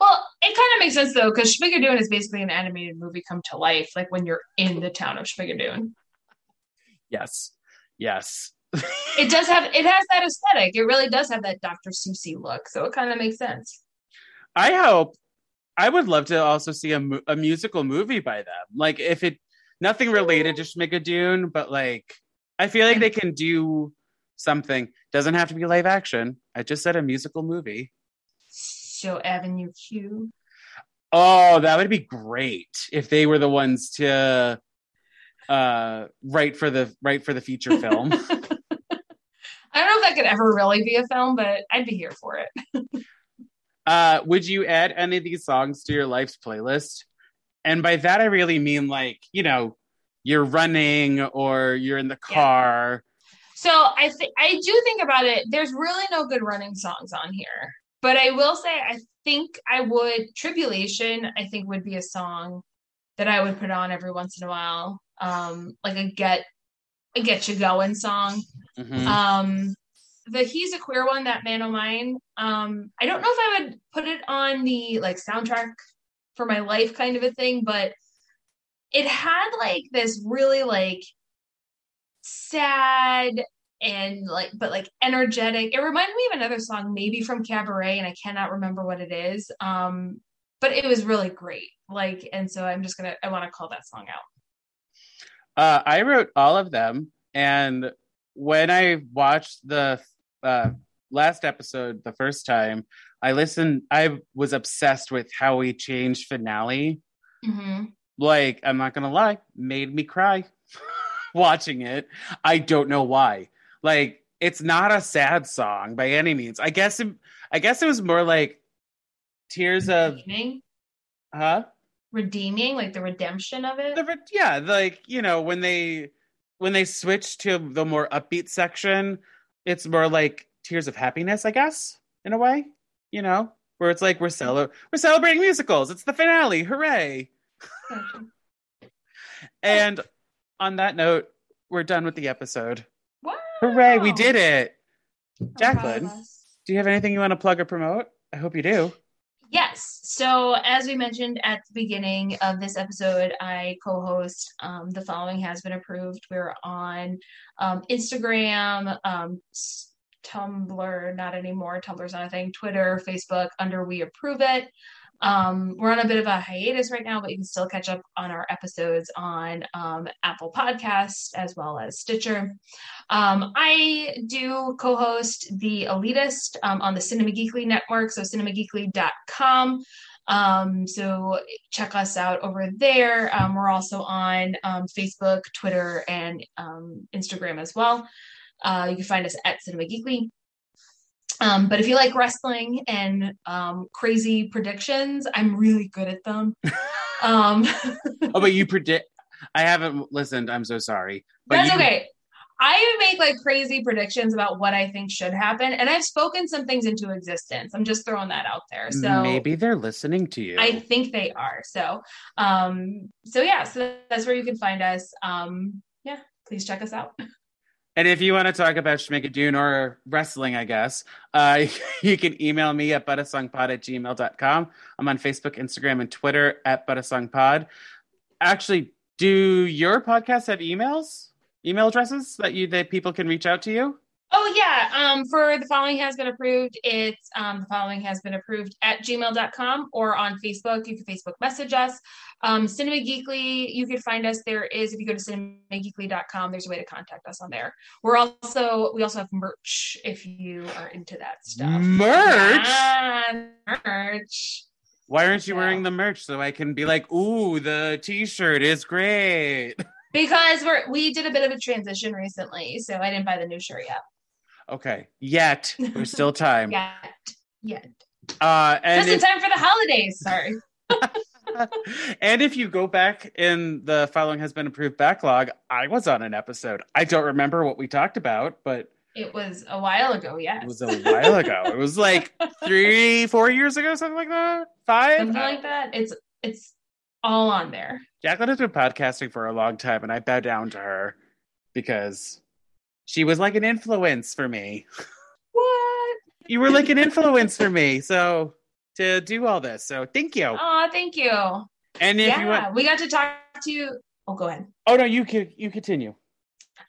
Speaker 5: Well, it kind of makes sense though, because Schmigadoon is basically an animated movie come to life, like when you're in the town of Schmigadoon.
Speaker 2: Yes, yes.
Speaker 5: It does have, it has that aesthetic. It really does have that Dr. Susie look, so it kind of makes sense.
Speaker 2: I hope. I would love to also see a, a musical movie by them. Like if it nothing related to Schmigadoon, but like I feel like they can do something. Doesn't have to be live action. I just said a musical movie.
Speaker 5: So Avenue Q.
Speaker 2: Oh, that would be great if they were the ones to uh write for the right for the feature film.
Speaker 5: I don't know if that could ever really be a film, but I'd be here for it.
Speaker 2: uh would you add any of these songs to your life's playlist? And by that I really mean like, you know, you're running or you're in the
Speaker 5: Yeah.
Speaker 2: car.
Speaker 5: So I think I do think about it. There's really no good running songs on here, but I will say I think I would Tribulation. I think would be a song that I would put on every once in a while, um, like a get a get you going song.
Speaker 2: Mhm.
Speaker 5: Um, the He's a Queer one, that Man O' Mine. Um, I don't know if I would put it on the like soundtrack for my life kind of a thing, but it had like this really like sad and like but like energetic. It reminded me of another song, maybe from Cabaret, and I cannot remember what it is. Um, but it was really great. Like, and so I'm just gonna I want to call that song out.
Speaker 2: Uh, I wrote all of them, and when I watched the uh, last episode the first time, I listened. I was obsessed with how we changed finale.
Speaker 5: hmm
Speaker 2: Like, I'm not gonna lie, made me cry watching it. I don't know why. Like, it's not a sad song by any means. I guess. It, I guess it was more like tears of huh.
Speaker 5: Redeeming, like the redemption of it.
Speaker 2: the yeah like you know when they when they switch to the more upbeat section it's more like tears of happiness i guess in a way you know? Where it's like we're cele- we're celebrating musicals. It's the finale. Hooray! And on that note we're done with the episode.
Speaker 5: Wow.
Speaker 2: hooray we did it!
Speaker 5: I'm proud of
Speaker 2: jacqueline do you have anything you want to plug or promote? I hope you do.
Speaker 5: Yes. So, as we mentioned at the beginning of this episode, I co host um, The Following Has Been Approved. We're on um, Instagram, um, Tumblr, not anymore. Tumblr's not a thing, Twitter, Facebook, under We Approve It. Um, we're on a bit of a hiatus right now, but you can still catch up on our episodes on um, Apple Podcasts as well as Stitcher. Um, I do co-host The Elitist um, on the Cinema Geekly network, so cinemageekly.com. Um, so check us out over there. Um, we're also on um, Facebook, Twitter, and um, Instagram as well. Uh, you can find us at Cinema Geekly. Um, but if you like wrestling and um, crazy predictions, I'm really good at them. um,
Speaker 2: oh but you predict I haven't listened. I'm so sorry. But
Speaker 5: That's
Speaker 2: you-
Speaker 5: okay. I make like crazy predictions about what I think should happen, and I've spoken some things into existence. I'm just throwing that out there. So
Speaker 2: maybe they're listening to you.
Speaker 5: I think they are. So, um, so yeah, so that's where you can find us. Um, yeah, please check us out.
Speaker 2: And if you want to talk about Schmigadoon or wrestling, I guess, uh, you can email me at buttasongpod at gmail.com. I'm on Facebook, Instagram, and Twitter at buttasongpod. Actually, do your podcasts have emails? Email addresses that you that people can reach out to you?
Speaker 5: Oh yeah. Um, for the following has been approved, it's um the following has been approved at gmail.com or on Facebook. You can Facebook message us. Um, Cinema Geekly, you can find us. There is if you go to cinemageekly.com, there's a way to contact us on there. We're also we also have merch if you are into that stuff.
Speaker 2: Merch?
Speaker 5: Yeah, merch.
Speaker 2: Why aren't you
Speaker 5: Yeah.
Speaker 2: wearing the merch so I can be like, ooh, the t-shirt is great?
Speaker 5: Because we're we did a bit of a transition recently, so I didn't buy the new shirt yet.
Speaker 2: Okay. Yet. There's still time.
Speaker 5: Yet. Yet.
Speaker 2: Uh and
Speaker 5: Just in time for the holidays. Sorry.
Speaker 2: and if you go back in the following has been approved backlog, I was on an episode. I don't remember what we talked about, but
Speaker 5: It was a while ago, yes.
Speaker 2: it was a while ago. It was like three, four years ago, something like that. Five.
Speaker 5: Something like that. It's it's all on there.
Speaker 2: Jacqueline has been podcasting for a long time, and I bow down to her because she was like an influence for me.
Speaker 5: What?
Speaker 2: You were like an influence for me, so to do all this. So thank you.
Speaker 5: Oh, thank you.
Speaker 2: And if
Speaker 5: yeah,
Speaker 2: you want,
Speaker 5: we got to talk to you. Oh, go ahead.
Speaker 2: oh no, you can you continue.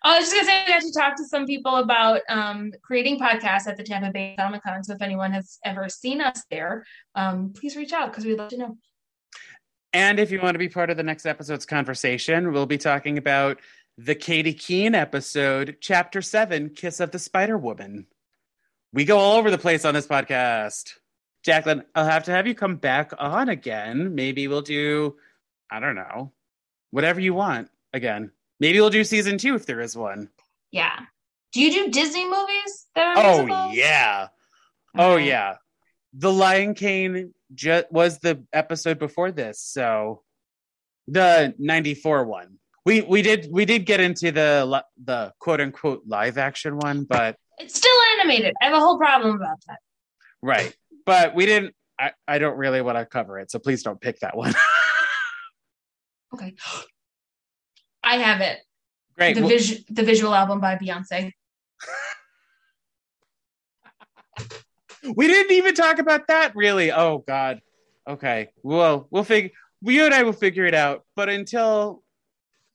Speaker 5: I was just gonna say we got to talk to some people about um, creating podcasts at the Tampa Bay Comic Con. So if anyone has ever seen us there, um, please reach out because we'd love to know.
Speaker 2: And if you want to be part of the next episode's conversation, we'll be talking about the Katy Keene episode, Chapter 7 Kiss of the Spider Woman. We go all over the place on this podcast. Jacqueline, I'll have to have you come back on again. Maybe we'll do, I don't know, whatever you want again. Maybe we'll do season two if there is one.
Speaker 5: Yeah. Do you do Disney movies that are
Speaker 2: Oh,
Speaker 5: musicals?
Speaker 2: yeah. Oh,
Speaker 5: Okay.
Speaker 2: yeah. The Lion King ju- was the episode before this, so the 94 one. We we did we did get into the the quote unquote live action one, but
Speaker 5: It's still animated. I have a whole problem about that.
Speaker 2: right. But we didn't I, I don't really want to cover it, so please don't pick that one.
Speaker 5: Okay. I have it.
Speaker 2: Great.
Speaker 5: The
Speaker 2: well-
Speaker 5: vis- the visual album by Beyonce.
Speaker 2: we didn't even talk about that really. Oh god. Okay. Well, we'll figure you and I will figure it out. But until